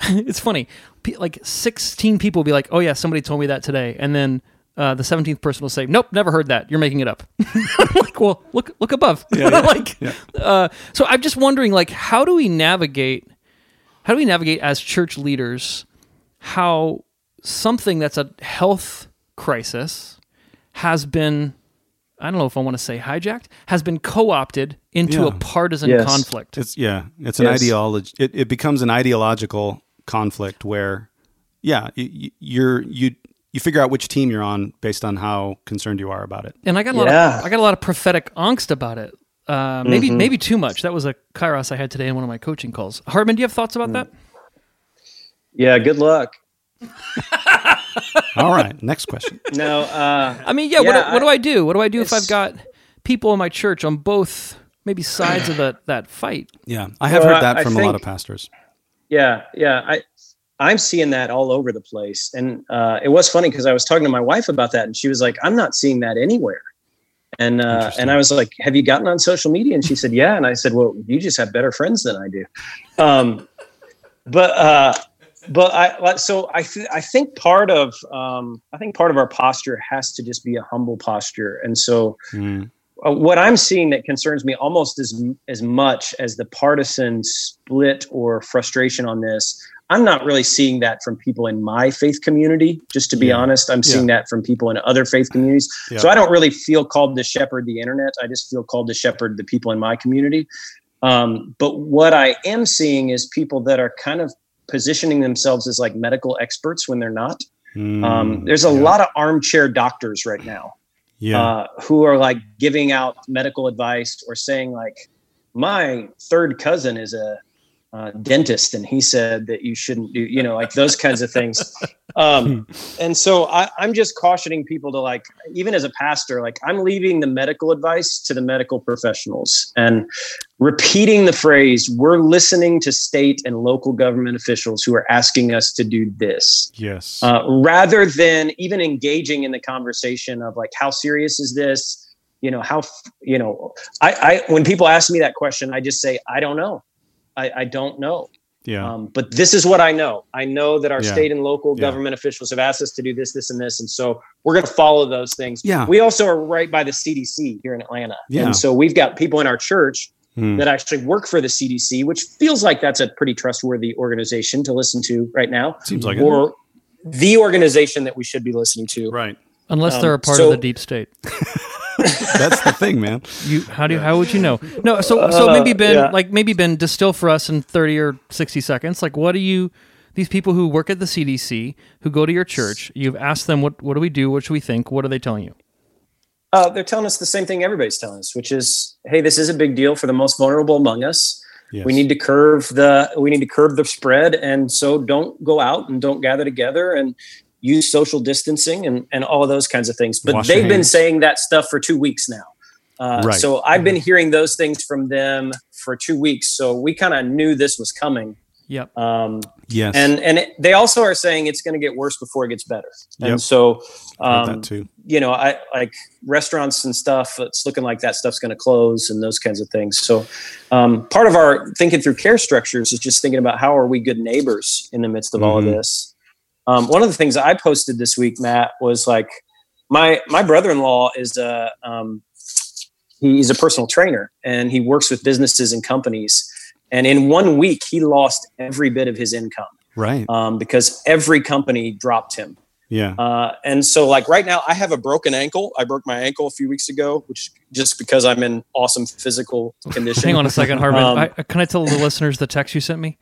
it's funny. Like 16 people will be like, "Oh yeah, somebody told me that today," and then. Uh, the seventeenth person will say, "Nope, never heard that. You're making it up." I'm like, well, look, look above. like, uh, so I'm just wondering, like, how do we navigate? How do we navigate as church leaders? How something that's a health crisis has been, I don't know if I want to say hijacked, has been co-opted into Yeah. a partisan Yes. conflict. It's yeah. It's an Yes. ideology. It, it becomes an ideological conflict where, yeah, you, you're you you figure out which team you're on based on how concerned you are about it. and I got a lot Yeah. of I got a lot of prophetic angst about it. Uh, maybe maybe too much. That was a kairos I had today in one of my coaching calls. Hartman, do you have thoughts about that? Yeah. Good luck. All right. Next question. No. Uh, I mean, yeah. what, Yeah, do- what do I- I do? What do I do if I've got people in my church on both maybe sides of that that fight? Yeah, I have Well, heard that I from a lot of pastors. yeah. Yeah. I. I'm seeing that all over the place, and uh, it was funny because I was talking to my wife about that, and she was like, "I'm not seeing that anywhere." And uh, and I was like, "Have you gotten on social media?" And she said, "Yeah." And I said, "Well, you just have better friends than I do." Um, but uh, but I so I th- I think part of um, I think part of our posture has to just be a humble posture, and so Mm. uh, what I'm seeing that concerns me almost as as much as the partisan split or frustration on this. I'm not really seeing that from people in my faith community. Just to be Yeah. honest, I'm seeing that from people in other faith communities. Yeah. So I don't really feel called to shepherd the internet. I just feel called to shepherd the people in my community. Um, but what I am seeing is people that are kind of positioning themselves as like medical experts when they're not. Mm. Um, there's a Yeah. lot of armchair doctors right now. Yeah. uh, who are like giving out medical advice or saying like, my third cousin is a uh, dentist and he said that you shouldn't do, you know, like those kinds of things. Um, and so I, I'm just cautioning people to like, even as a pastor, like I'm leaving the medical advice to the medical professionals and repeating the phrase, we're listening to state and local government officials who are asking us to do this yes. uh, rather than even engaging in the conversation of like how serious is this you know how you know I, I when people ask me that question i just say i don't know i, I don't know yeah. um, but this is what i know i know that our Yeah. state and local Yeah. government officials have asked us to do this this and this and so we're going to follow those things Yeah. we also are right by the cdc here in atlanta Yeah. and so we've got people in our church Hmm. that actually work for the cdc which feels like that's a pretty trustworthy organization to listen to right now Seems like it. or the organization that we should be listening to. Right. Unless Um, they're a part so- of the deep state. That's the thing, man. You how do you, how would you know? No, so so Uh, maybe Ben yeah. like maybe Ben distill for us in 30 or 60 seconds. Like what do you these people who work at the CDC, who go to your church, you've asked them what what do we do? What should we think? What are they telling you? Uh, they're telling us the same thing everybody's telling us, which is, hey, this is a big deal for the most vulnerable among us. Yes. We need to curve the we need to curb the spread, and so don't go out and don't gather together and use social distancing and and all of those kinds of things. But Wash they've been saying that stuff for two weeks now. Uh, Right. So I've been hearing those things from them for two weeks. So we kind of knew this was coming. Yep. Um, yes. and and it, they also are saying it's going to get worse before it gets better. Yep. And so, um, that too. you know, I like restaurants and stuff. It's looking like that stuff's going to close and those kinds of things. So, um, part of our thinking through care structures is just thinking about how are we good neighbors in the midst of all of Mhm. this. Um, one of the things I posted this week, Matt, was like my my brother in law is a um, he's a personal trainer and he works with businesses and companies. And in one week, he lost every bit of his income Right. um, because every company dropped him. yeah. Uh, and so, like right now, I have a broken ankle. I broke my ankle a few weeks ago, which just because I'm in awesome physical condition. Hang on a second, Harvin. Um, I, can I tell the listeners the text you sent me?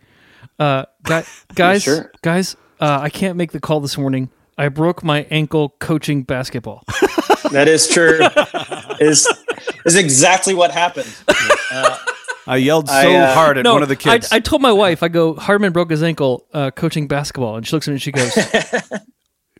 Uh, guy, guys, Sure. guys, uh, I can't make the call this morning. I broke my ankle coaching basketball. That is true. is is exactly what happened. Uh, I yelled so I, uh, hard at one of the kids. I, I told my wife, I go, Hardman broke his ankle uh, coaching basketball, and she looks at me and she goes,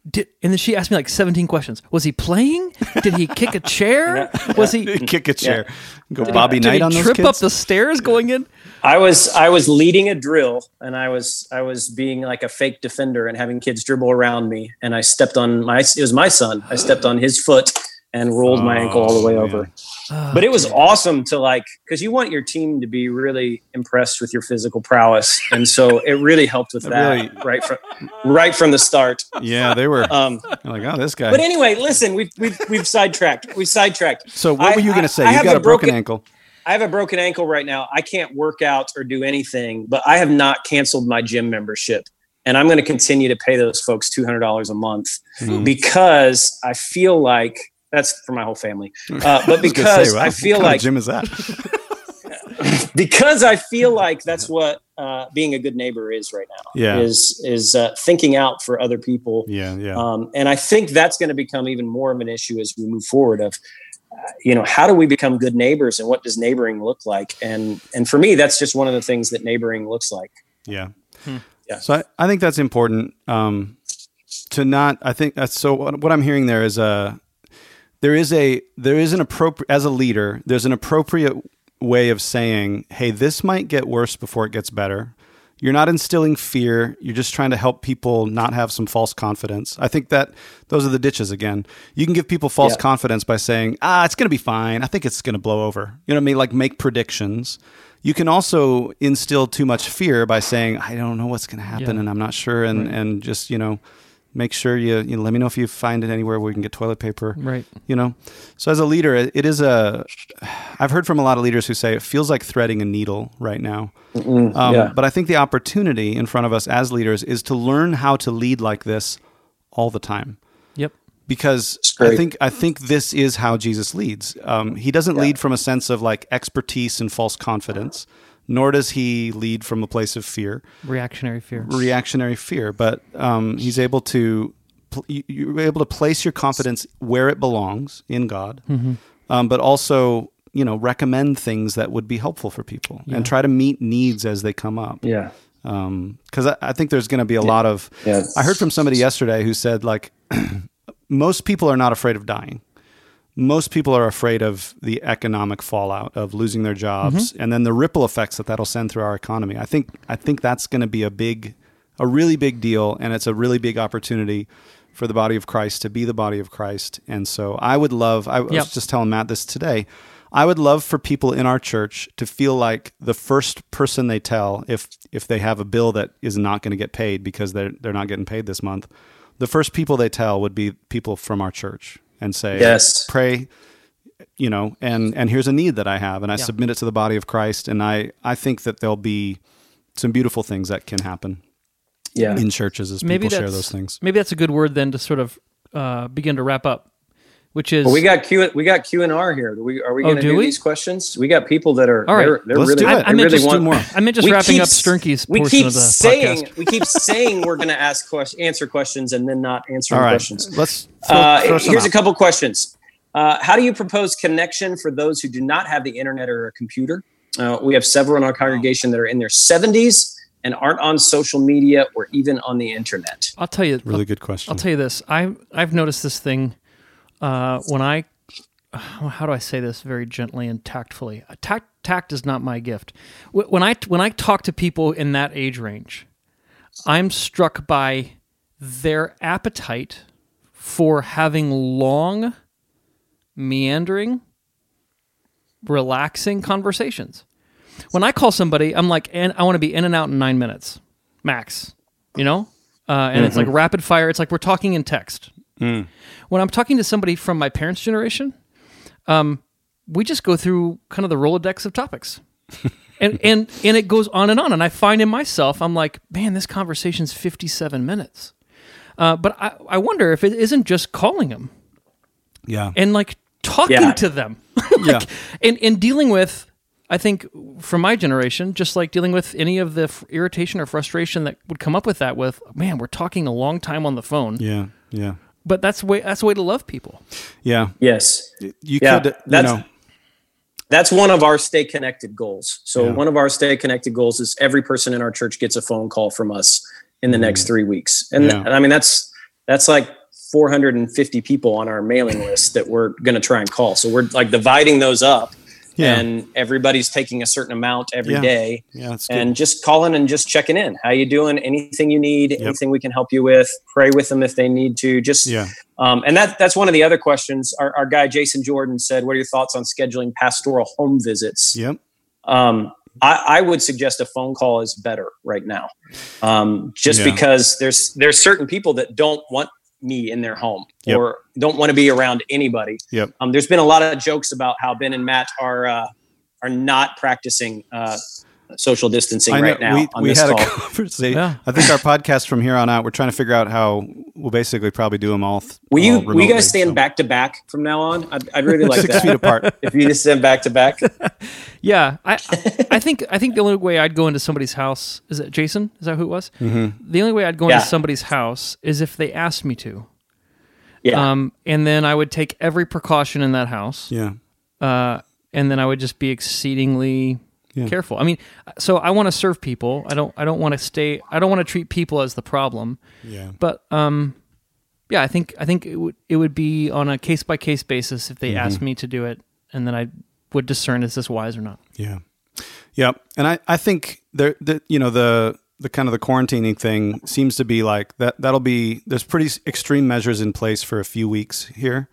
Did, and then she asked me like 17 questions. Was he playing? Did he kick a chair? Was he? Kick a chair. Go Bobby he Knight on those trip kids. up the stairs going in? I was I was leading a drill, and I was I was being like a fake defender and having kids dribble around me, and I stepped on my it was my son. I stepped on his foot and rolled my ankle all the way Oh, over. But it was awesome to like because you want your team to be really impressed with your physical prowess, and so it really helped with that Really- right from right from the start. yeah, they were Um, like, oh, this guy. but anyway, listen, we've we've we've sidetracked. We've sidetracked. so what I- were you going to say? I you have got a a broken, broken- ankle. I have a broken ankle right now. I can't work out or do anything, but I have not canceled my gym membership. And I'm going to continue to pay those folks $200 a month Hmm. because I feel like that's for my whole family. Uh, but I because say, wow, I feel what like gym is that? because I feel like that's what uh, being a good neighbor is right now. Yeah. Is is uh, thinking out for other people. Yeah, yeah. Um, and I think that's going to become even more of an issue as we move forward. Of uh, you know, how do we become good neighbors, and what does neighboring look like? And and for me, that's just one of the things that neighboring looks like. Yeah. Yeah. So I, I think that's important um, to not. I think that's so. What, what I'm hearing there is a there is a there is an appropriate as a leader. There's an appropriate way of saying, "Hey, this might get worse before it gets better." You're not instilling fear. You're just trying to help people not have some false confidence. I think that those are the ditches again. You can give people false Yeah. confidence by saying, "Ah, it's going to be fine. I think it's going to blow over." You know what I mean? Like make predictions. You can also instill too much fear by saying, "I don't know what's going to happen, Yeah. and I'm not sure," and and just you know, make sure you you know, let me know if you find it anywhere where we can get toilet paper Right. you know so as a leader it, it is a i've heard from a lot of leaders who say it feels like threading a needle right now um, yeah. but i think the opportunity in front of us as leaders is to learn how to lead like this all the time Yep. because I think I think this is how Jesus leads. Um, he doesn't lead from a sense of like expertise and false confidence, nor does he lead from a place of fear Reactionary fear. reactionary fear, but um, he's able to pl- you- you're able to place your confidence where it belongs in God, Mm-hmm. um, but also you know recommend things that would be helpful for people and try to meet needs as they come up. Yeah. Because I, I think there's going to be a lot of. Yeah. I heard from somebody yesterday who said like most people are not afraid of dying. Most people are afraid of the economic fallout of losing their jobs mm-hmm. and then the ripple effects that that'll send through our economy. I think I think that's going to be a big, a really big deal, and it's a really big opportunity for the body of Christ to be the body of Christ. And so I would love. I Yep. was just telling Matt this today. I would love for people in our church to feel like the first person they tell if if they have a bill that is not going to get paid because they're they're not getting paid this month, the first people they tell would be people from our church and say, Yes. pray, you know, and and here's a need that I have, and I submit it to the body of Christ, and I I think that there'll be some beautiful things that can happen Yeah. in churches as maybe people that's share those things. maybe that's a good word then to sort of uh, begin to wrap up, which is Well, we got Q. We got Q and R here. Do we are we Oh, going to do do, we? these questions? We got people that are. All right. They're, they're Let's really, do it. they I meant really just do more. I meant just wrapping keep up s- Sternke's We keep of the saying podcast. we keep saying we're going to ask questions, answer questions, and then not answering All right, questions. let's throw, Uh, throw some here's a couple questions. Uh, how do you propose connection for those who do not have the internet or a computer? Uh, we have several in our congregation that are in their 70s and aren't on social media or even on the internet. I'll tell you, Really good question. I'll tell you this. I I've noticed this thing uh, when I how do I say this very gently and tactfully? Tact tact is not my gift. When I when I talk to people in that age range, I'm struck by their appetite for having long, meandering, relaxing conversations. When I call somebody, I'm like, and I want to be in and out in nine minutes, max. You know, uh, and it's like rapid fire. It's like we're talking in text. When I'm talking to somebody from my parents' generation, um, we just go through kind of the rolodex of topics, and and and it goes on and on. And I find in myself, I'm like, man, this conversation's 57 minutes. Uh, but I, I wonder if it isn't just calling them yeah, and like talking Yeah. to them, yeah, and and dealing with. I think from my generation, just like dealing with any of the f- irritation or frustration that would come up with that, with man, we're talking a long time on the phone, yeah, yeah, but that's the way that's the way to love people. yeah. Yes. You Yeah, could, you that's- know, That's one of our stay connected goals. So Yeah. one of our stay connected goals is every person in our church gets a phone call from us in the next mm. three weeks. And, Yeah. and I mean that's that's like 450 people on our mailing list that we're going to try and call. So we're like dividing those up, Yeah. and everybody's taking a certain amount every Yeah. day, yeah, good. and just calling and just checking in. How you doing? Anything you need? Anything we can help you with? Pray with them if they need to. Just yeah, um, and that that's one of the other questions. Our, our guy Jason Jordan said, "What are your thoughts on scheduling pastoral home visits?" yep, Um, I, I would suggest a phone call is better right now, um, just Yeah. because there's there's certain people that don't want me in their home Yep. or don't want to be around anybody. yep. Um, there's been a lot of jokes about how Ben and Matt are uh, are not practicing uh, social distancing I know. right now we on we this had call. a conversation. Yeah. I think our podcast from here on out, we're trying to figure out how we'll basically probably do them all. th- will you all will you guys stand so. back to back from now on? I'd, I'd really like six that. feet apart? if you just stand back to back. Yeah, I I think I think the only way I'd go into somebody's house is it Jason? Is that who it was? Mm-hmm. The only way I'd go Yeah. into somebody's house is if they asked me to. Yeah. Um, and then I would take every precaution in that house. Yeah, Uh, and then I would just be exceedingly Yeah. careful. I mean, so I want to serve people. I don't I don't want to stay. I don't want to treat people as the problem. yeah, But um, yeah, I think I think it would it would be on a case by case basis if they Mm-hmm. asked me to do it, and then I would discern is this wise or not. yeah, yeah. And I I think there the you know the the kind of the quarantining thing seems to be like that. That'll be there's pretty extreme measures in place for a few weeks here.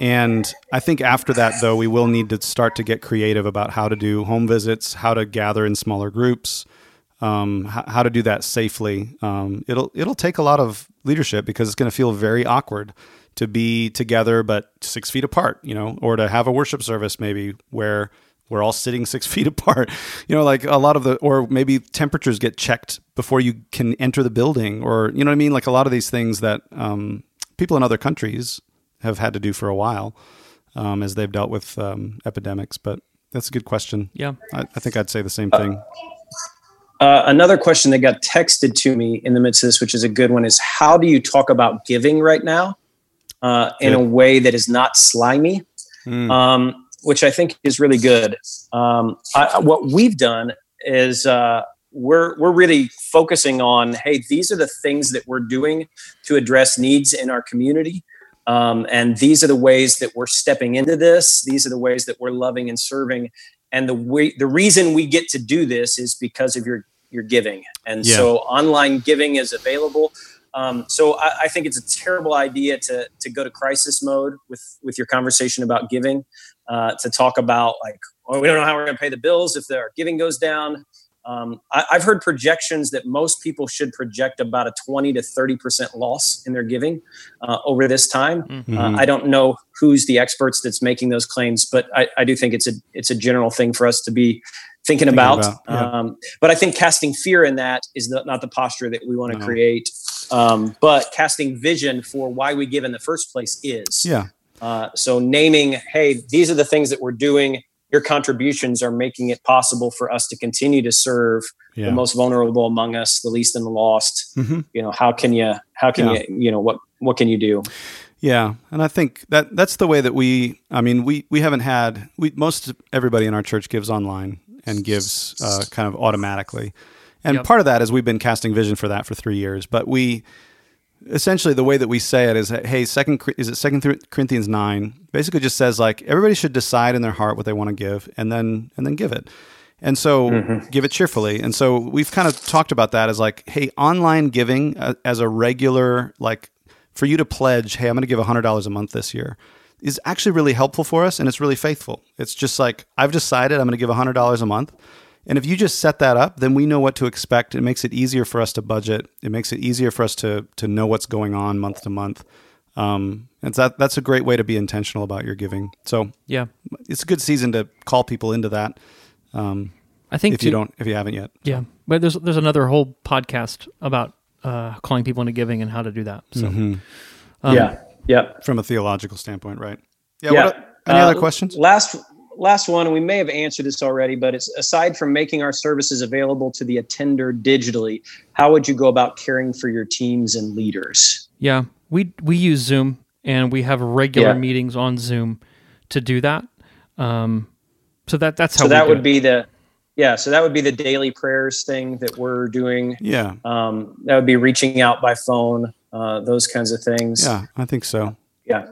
And I think after that, though, we will need to start to get creative about how to do home visits, how to gather in smaller groups, um, h- how to do that safely. Um, it'll it'll take a lot of leadership because it's going to feel very awkward to be together but six feet apart, you know, or to have a worship service maybe where we're all sitting six feet apart. You know, like a lot of the, or maybe temperatures get checked before you can enter the building, or you know what I mean. Like a lot of these things that um, people in other countries have had to do for a while um, as they've dealt with um, epidemics. But that's a good question. Yeah. I, I think I'd say the same thing. Uh, another question that got texted to me in the midst of this, which is a good one, is how do you talk about giving right now uh, in a way that is not slimy? Mm. um, which I think is really good. Um, I, what we've done is uh, we're we're really focusing on hey, these are the things that we're doing to address needs in our community, um, and these are the ways that we're stepping into this. These are the ways that we're loving and serving, and the way the reason we get to do this is because of your your giving, and Yeah. so online giving is available. Um, so I, I think it's a terrible idea to to go to crisis mode with with your conversation about giving, uh, to talk about like, oh, we don't know how we're going to pay the bills if our giving goes down. Um, I, I've heard projections that most people should project about a twenty to thirty percent loss in their giving uh, over this time. Mhm. Uh, I don't know who's the experts that's making those claims, but I, I do think it's a it's a general thing for us to be thinking, about. about, yeah. um, but I think casting fear in that is not, not the posture that we want to No. create. Um, but casting vision for why we give in the first place is. yeah. Uh, so naming, hey, these are the things that we're doing. Your contributions are making it possible for us to continue to serve Yeah. the most vulnerable among us, the least and the lost. Mhm. You know, how can you? How can Yeah. you? You know, what what can you do? Yeah, and I think that that's the way that we. I mean, we we haven't had we most everybody in our church gives online and gives uh, kind of automatically, and Yep. part of that is we've been casting vision for that for three years. But we essentially the way that we say it is, that hey, second is it Second Corinthians nine basically just says like everybody should decide in their heart what they want to give and then and then give it. And so give it cheerfully. And so we've kind of talked about that as like, hey, online giving uh, as a regular, like for you to pledge, hey, I'm going to give $100 a month this year is actually really helpful for us and it's really faithful. It's just like, I've decided I'm going to give $100 a month. And if you just set that up, then we know what to expect. It makes it easier for us to budget. It makes it easier for us to to know what's going on month to month. Um, and that that's a great way to be intentional about your giving. So Yeah. it's a good season to call people into that. Um, I think if you don't, if you haven't yet. Yeah, but there's there's another whole podcast about uh, calling people into giving and how to do that. So Mm-hmm. um, yeah. Yep. from a theological standpoint, right? Yeah. Yeah. What, any Uh, other questions? Last last one, and we may have answered this already, but it's aside from making our services available to the attender digitally, how would you go about caring for your teams and leaders? yeah, we we use Zoom and we have regular Yeah. meetings on Zoom to do that. Um, so that that's how So that do would it. be the yeah, so that would be the daily prayers thing that we're doing. Yeah. Um, that would be reaching out by phone, uh, those kinds of things. Yeah. I think so. Yeah.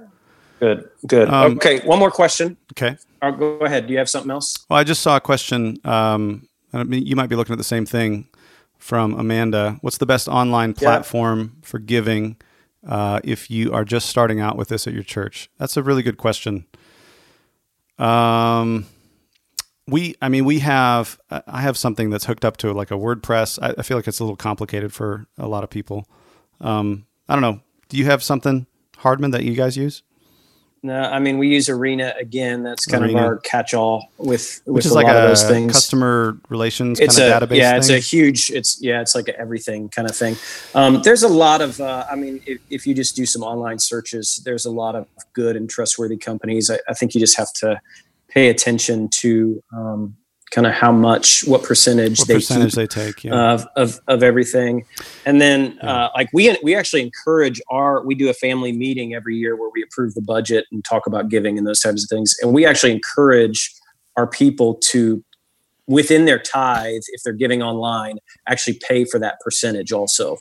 Good. Good. Um, okay. One more question. Okay. Uh, go ahead. Do you have something else? Well, I just saw a question. Um, I mean, you might be looking at the same thing from Amanda. What's the best online Yeah. platform for giving uh, if you are just starting out with this at your church? That's a really good question. Um, we, I mean, we have. I have something that's hooked up to like a WordPress. I, I feel like it's a little complicated for a lot of people. Um, I don't know. Do you have something, Hardman, that you guys use? No, I mean we use Arena again. That's kind Arena. of our catch-all with with Which is a like lot a of those things. customer relations it's kind a of database. yeah, it's a huge. It's yeah, it's like a everything kind of thing. Um, there's a lot of. Uh, I mean, if, if you just do some online searches, there's a lot of good and trustworthy companies. I, I think you just have to pay attention to um, kind of how much, what percentage what they percentage they take. Yeah. of, of, of everything. And then, uh, like we, we actually encourage our, we do a family meeting every year where we approve the budget and talk about giving and those types of things. And we actually encourage our people to, within their tithe, if they're giving online, actually pay for that percentage also.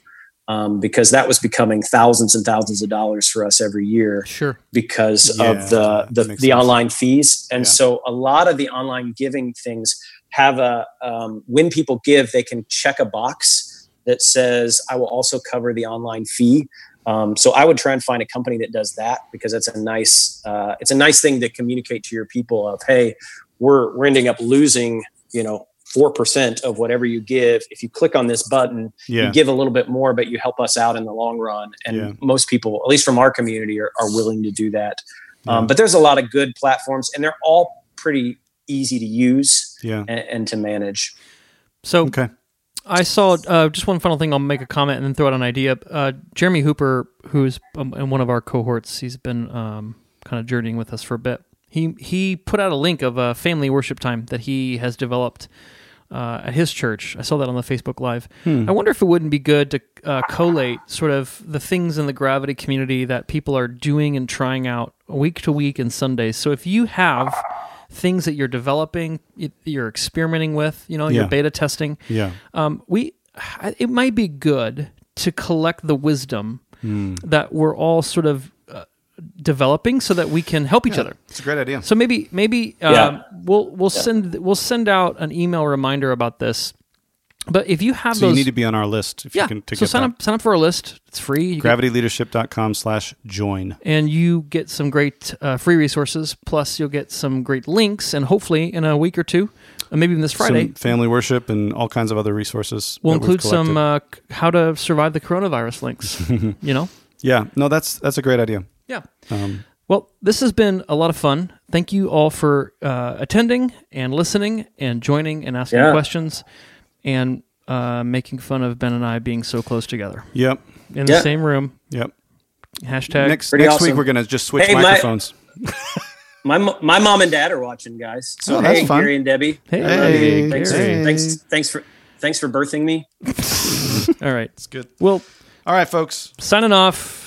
Um, because that was becoming thousands and thousands of dollars for us every year sure. because Yeah, of the the, the sense. online fees and Yeah. so a lot of the online giving things have a um, when people give they can check a box that says i will also cover the online fee um, so i would try and find a company that does that because it's a nice uh, it's a nice thing to communicate to your people of hey we're we're ending up losing you know 4% of whatever you give if you click on this button yeah. you give a little bit more, but you help us out in the long run. And Yeah. most people, at least from our community, are, are willing to do that. Yeah. Um, but there's a lot of good platforms, and they're all pretty easy to use yeah. and, and to manage. So Okay. I saw uh, just one final thing. I'll make a comment and then throw out an idea. Uh, Jeremy Hooper, who's um, in one of our cohorts, he's been um, kind of journeying with us for a bit. He he put out a link of a family worship time that he has developed uh, at his church. I saw that on the Facebook Live. I wonder if it wouldn't be good to uh, collate sort of the things in the gravity community that people are doing and trying out week to week and Sundays. So if you have things that you're developing, you're experimenting with, you know, Yeah. you're beta testing, Yeah. um, we it might be good to collect the wisdom that we're all sort of developing so that we can help each other. It's a great idea. So maybe maybe um, Yeah. we'll we'll send we'll send out an email reminder about this. But if you have So you need to be on our list if yeah, you can to so get sign that. up sign up for our list. It's free. You get- gravityleadership.com slash join. and you get some great uh, free resources. Plus, you'll get some great links, and hopefully, in a week or two, uh, maybe even this Friday, Some family worship and all kinds of other resources. we'll include some uh, how to survive the coronavirus links. you know, yeah, no, that's that's a great idea. Yeah. Um, Well, this has been a lot of fun. Thank you all for uh, attending and listening and joining and asking Yeah. questions and uh, making fun of Ben and I being so close together yep, in the Yeah. same room. yep. Hashtag. next next awesome. week we're gonna just switch Hey, microphones. My mo- my mom and dad are watching, guys. So Oh, that's hey, fun. Gary and Debbie. Hey, Hey, Thanks, Gary. thanks, thanks for thanks for birthing me. All right. It's good. Well, All right, folks. signing off.